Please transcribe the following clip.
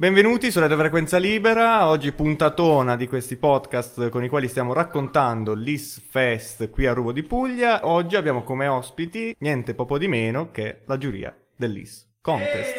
Benvenuti su Radio Frequenza Libera, oggi puntatona di questi podcast con i quali stiamo raccontando l'IS Fest qui a Rubo di Puglia. Oggi abbiamo come ospiti niente poco di meno che la giuria dell'IS Contest.